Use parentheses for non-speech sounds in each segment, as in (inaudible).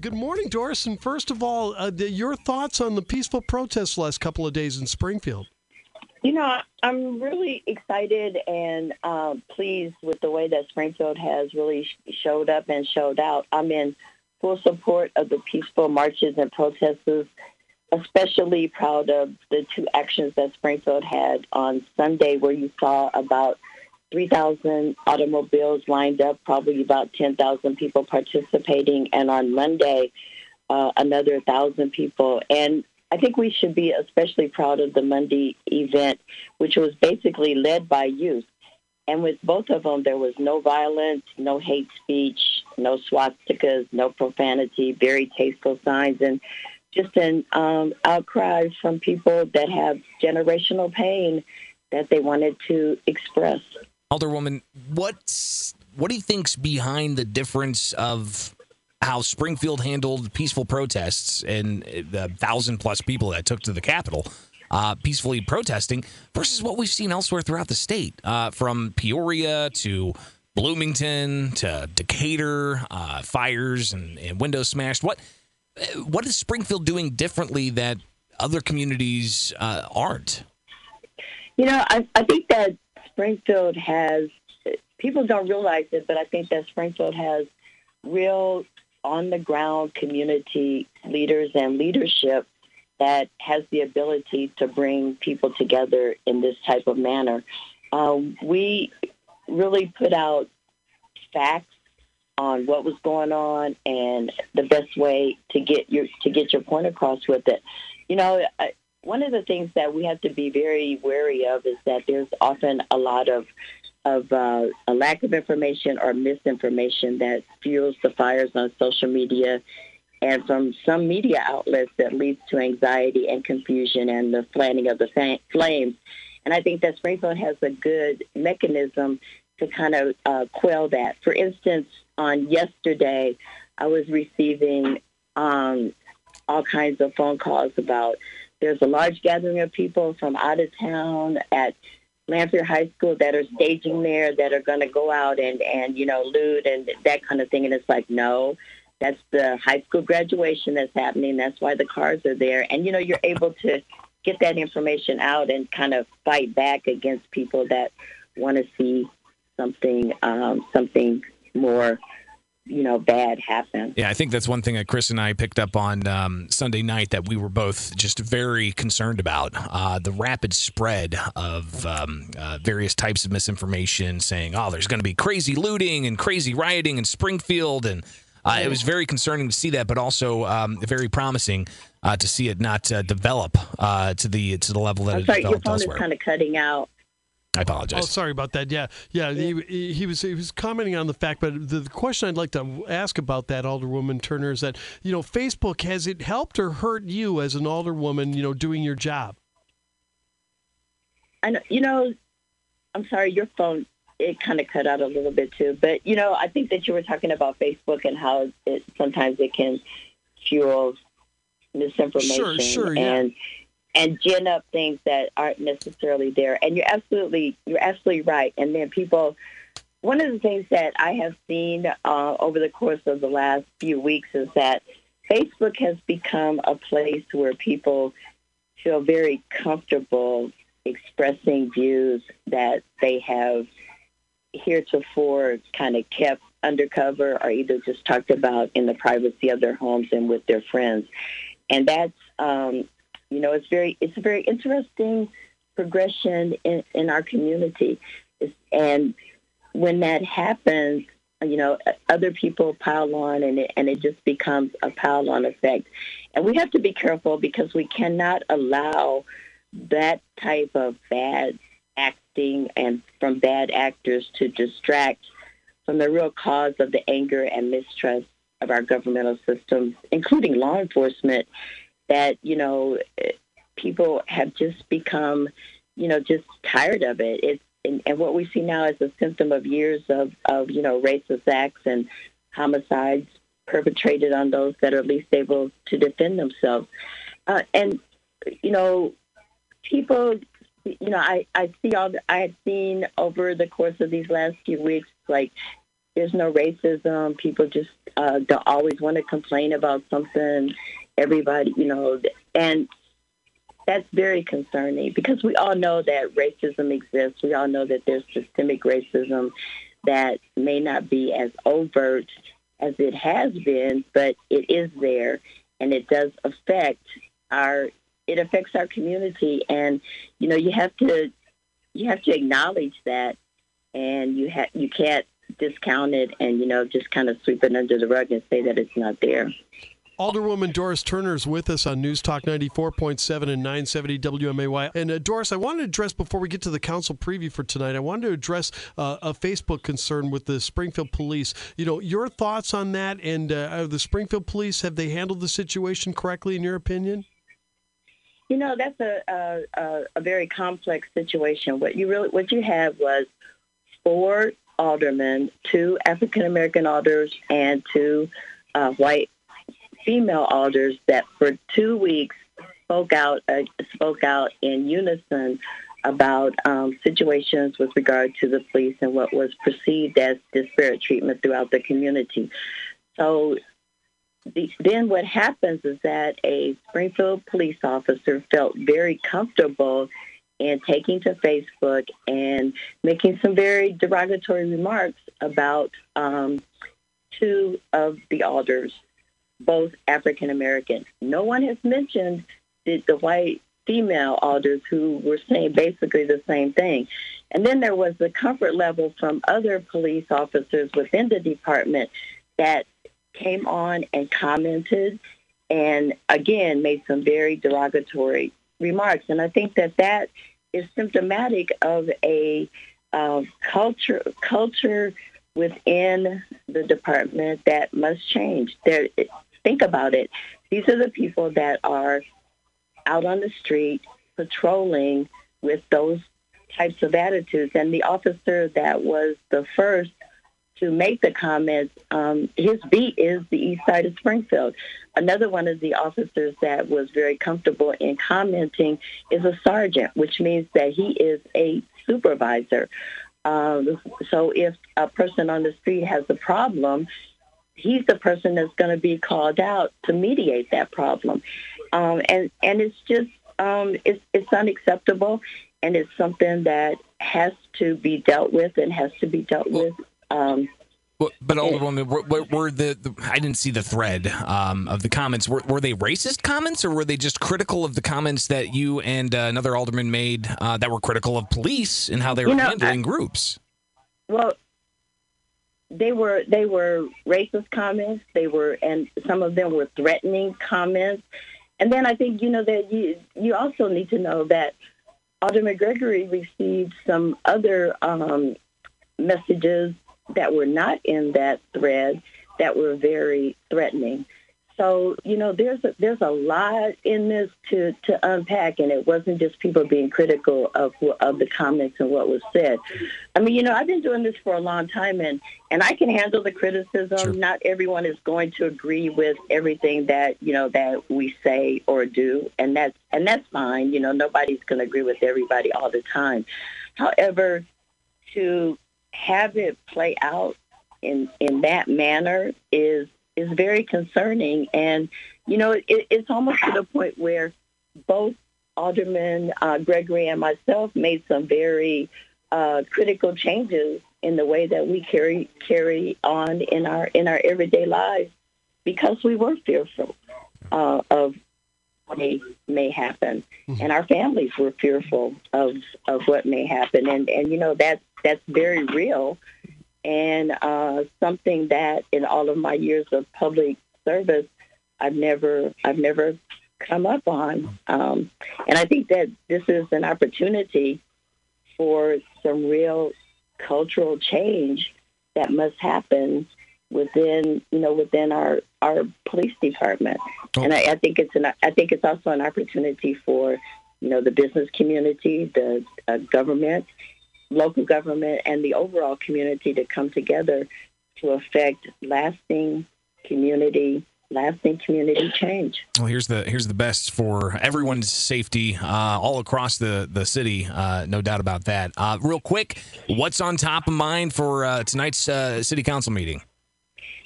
Good morning, Doris. And first of all, uh, the, your thoughts on the peaceful protests last couple of days in Springfield? You know, I'm really excited and uh, pleased with the way that Springfield has really showed up and showed out. I'm in full support of the peaceful marches and protests, especially proud of the two actions that Springfield had on Sunday, where you saw about 3,000 automobiles lined up, probably about 10,000 people participating, and on Monday, uh, another 1,000 people. And I think we should be especially proud of the Monday event, which was basically led by youth. And with both of them, there was no violence, no hate speech, no swastikas, no profanity, very tasteful signs, and just an um, outcry from people that have generational pain that they wanted to express. Alderwoman, what what do you think's behind the difference of how Springfield handled peaceful protests and the thousand plus people that took to the Capitol uh, peacefully protesting versus what we've seen elsewhere throughout the state, uh, from Peoria to Bloomington to Decatur, uh, fires and, and, windows smashed. What what is Springfield doing differently that other communities uh, aren't? You know, I, I think that Springfield has people don't realize it, but I think that Springfield has real on the ground community leaders and leadership that has the ability to bring people together in this type of manner. Um, we really put out facts on what was going on and the best way to get your to get your point across with it. You know, one of the things that we have to be very wary of is that there's often a lot of of uh, a lack of information or misinformation that fuels the fires on social media and from some media outlets that leads to anxiety and confusion and the fanning of the flames. And I think that Springfield has a good mechanism to kind of uh, quell that. For instance, on yesterday, I was receiving um, all kinds of phone calls about there's a large gathering of people from out of town at Lanphier High School that are staging there that are going to go out and and you know loot and that kind of thing. And it's like no, that's the high school graduation that's happening. That's why the cars are there. And you know you're able to get that information out and kind of fight back against people that want to see something um, something more you know bad happen. Yeah, I think that's one thing that Chris and I picked up on um, Sunday night that we were both just very concerned about uh, the rapid spread of um, uh, various types of misinformation, saying, "Oh, there's going to be crazy looting and crazy rioting in Springfield," and uh, it was very concerning to see that, but also um, very promising uh, to see it not uh, develop uh, to the to the level that I'm it sorry, developed your phone elsewhere. is kind of cutting out. I apologize. Oh, sorry about that. Yeah, yeah. He, he was he was commenting on the fact, but the, the question I'd like to ask about that Alderwoman Turner is that you know Facebook has it helped or hurt you as an Alderwoman, you know, doing your job? I know, you know, I'm sorry, your phone it kind of cut out a little bit too, but you know, I think that you were talking about Facebook and how it sometimes it can fuel misinformation sure, sure, yeah. and and gin up things that aren't necessarily there. And you're absolutely you're absolutely right. And then people, one of the things that I have seen uh, over the course of the last few weeks is that Facebook has become a place where people feel very comfortable expressing views that they have heretofore kind of kept undercover or either just talked about in the privacy of their homes and with their friends. And that's um, you know, it's very it's a very interesting progression in, in our community, it's, and when that happens, you know, other people pile on, and it, and it just becomes a pile on effect. And we have to be careful because we cannot allow that type of bad acting and from bad actors to distract from the real cause of the anger and mistrust of our governmental systems, including law enforcement that you know people have just become you know just tired of it it's and, and what we see now is a symptom of years of of you know racist acts and homicides perpetrated on those that are least able to defend themselves uh, and you know people you know i i see all i have seen over the course of these last few weeks like there's no racism. People just uh, don't always want to complain about something. Everybody, you know, and that's very concerning because we all know that racism exists. We all know that there's systemic racism that may not be as overt as it has been, but it is there and it does affect our it affects our community and you know you have to you have to acknowledge that and you have you can't discount it and you know just kind of sweep it under the rug and say that it's not there. Alderwoman Doris Turner is with us on News Talk 94.7 and 970 WMAY. And uh, Doris, I wanted to address before we get to the council preview for tonight, I wanted to address uh, a Facebook concern with the Springfield Police. You know, your thoughts on that and uh, the Springfield Police, have they handled the situation correctly in your opinion? You know, that's a, a, a very complex situation. What you really, what you had was four aldermen, two African American alders, and two uh, white female alders that for two weeks spoke out uh, spoke out in unison about um, situations with regard to the police and what was perceived as disparate treatment throughout the community. So the, then what happens is that a Springfield police officer felt very comfortable in taking to Facebook and making some very derogatory remarks about um, two of the alders both African American. No one has mentioned the, the white female alders who were saying basically the same thing. And then there was the comfort level from other police officers within the department that came on and commented and again made some very derogatory remarks. And I think that that is symptomatic of a uh, culture culture within the department that must change. There, think about it. These are the people that are out on the street patrolling with those types of attitudes. And the officer that was the first to make the comments, um, his beat is the east side of Springfield. Another one of the officers that was very comfortable in commenting is a sergeant, which means that he is a supervisor. Um, so if a person on the street has a problem, he's the person that's going to be called out to mediate that problem. Um, and and it's just um, it's it's unacceptable, and it's something that has to be dealt with and has to be dealt with. Um, but, but Alderwoman, were, were, were the, the, I didn't see the thread um, of the comments. Were, were they racist comments, or were they just critical of the comments that you and uh, another alderman made uh, that were critical of police and how they were you know, handling I, groups? Well, they were they were racist comments. They were, and some of them were threatening comments. And then I think you know that you you also need to know that Alderman Gregory received some other um, messages that were not in that thread that were very threatening. So you know, there's a, there's a lot in this to, to unpack, and it wasn't just people being critical of of the comments and what was said. I mean, you know, I've been doing this for a long time, and and I can handle the criticism. Sure. Not everyone is going to agree with everything that you know that we say or do, and that's and that's fine. You know, nobody's going to agree with everybody all the time. However, to have it play out in in that manner is is very concerning. And, you know, it, it's almost to the point where both Alderman uh, Gregory and myself made some very uh, critical changes in the way that we carry carry on in our in our everyday lives because we were fearful uh, of what may, may happen, mm-hmm. and our families were fearful of of what may happen, and and you know that that's very real and uh, something that in all of my years of public service, I've never I've never come up on. Um, and I think that this is an opportunity for some real cultural change that must happen within you know within our our police department. Oh. And I, I think it's an I think it's also an opportunity for you know the business community, the uh, government, local government and the overall community to come together to affect lasting community lasting community change. Well, here's the here's the best for everyone's safety uh, all across the the city. Uh, no doubt about that. Uh, real quick, what's on top of mind for uh, tonight's uh, city council meeting?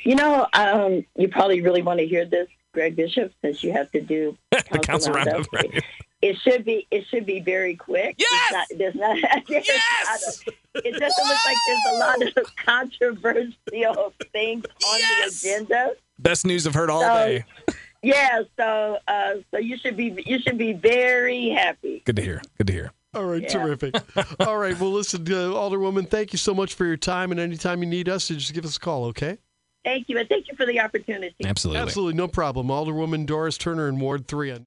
You know, um, you probably really want to hear this, Greg Bishop, since you have to do (laughs) the council roundup. Right? It should be it should be very quick. Yes! Not, there's not, (laughs) there's yes! Not a, it doesn't look like there's a lot of (laughs) controversial things on yes! the agenda. Best news I've heard all so, day. Yeah, so uh, so you should be you should be very happy. Good to hear. Good to hear. All right, Yeah. terrific. (laughs) All right, well, listen, uh, Alderwoman, thank you so much for your time, and anytime you need us, just give us a call, okay? Thank you, and thank you for the opportunity. Absolutely. Absolutely, no problem. Alderwoman Doris Turner in Ward 3 on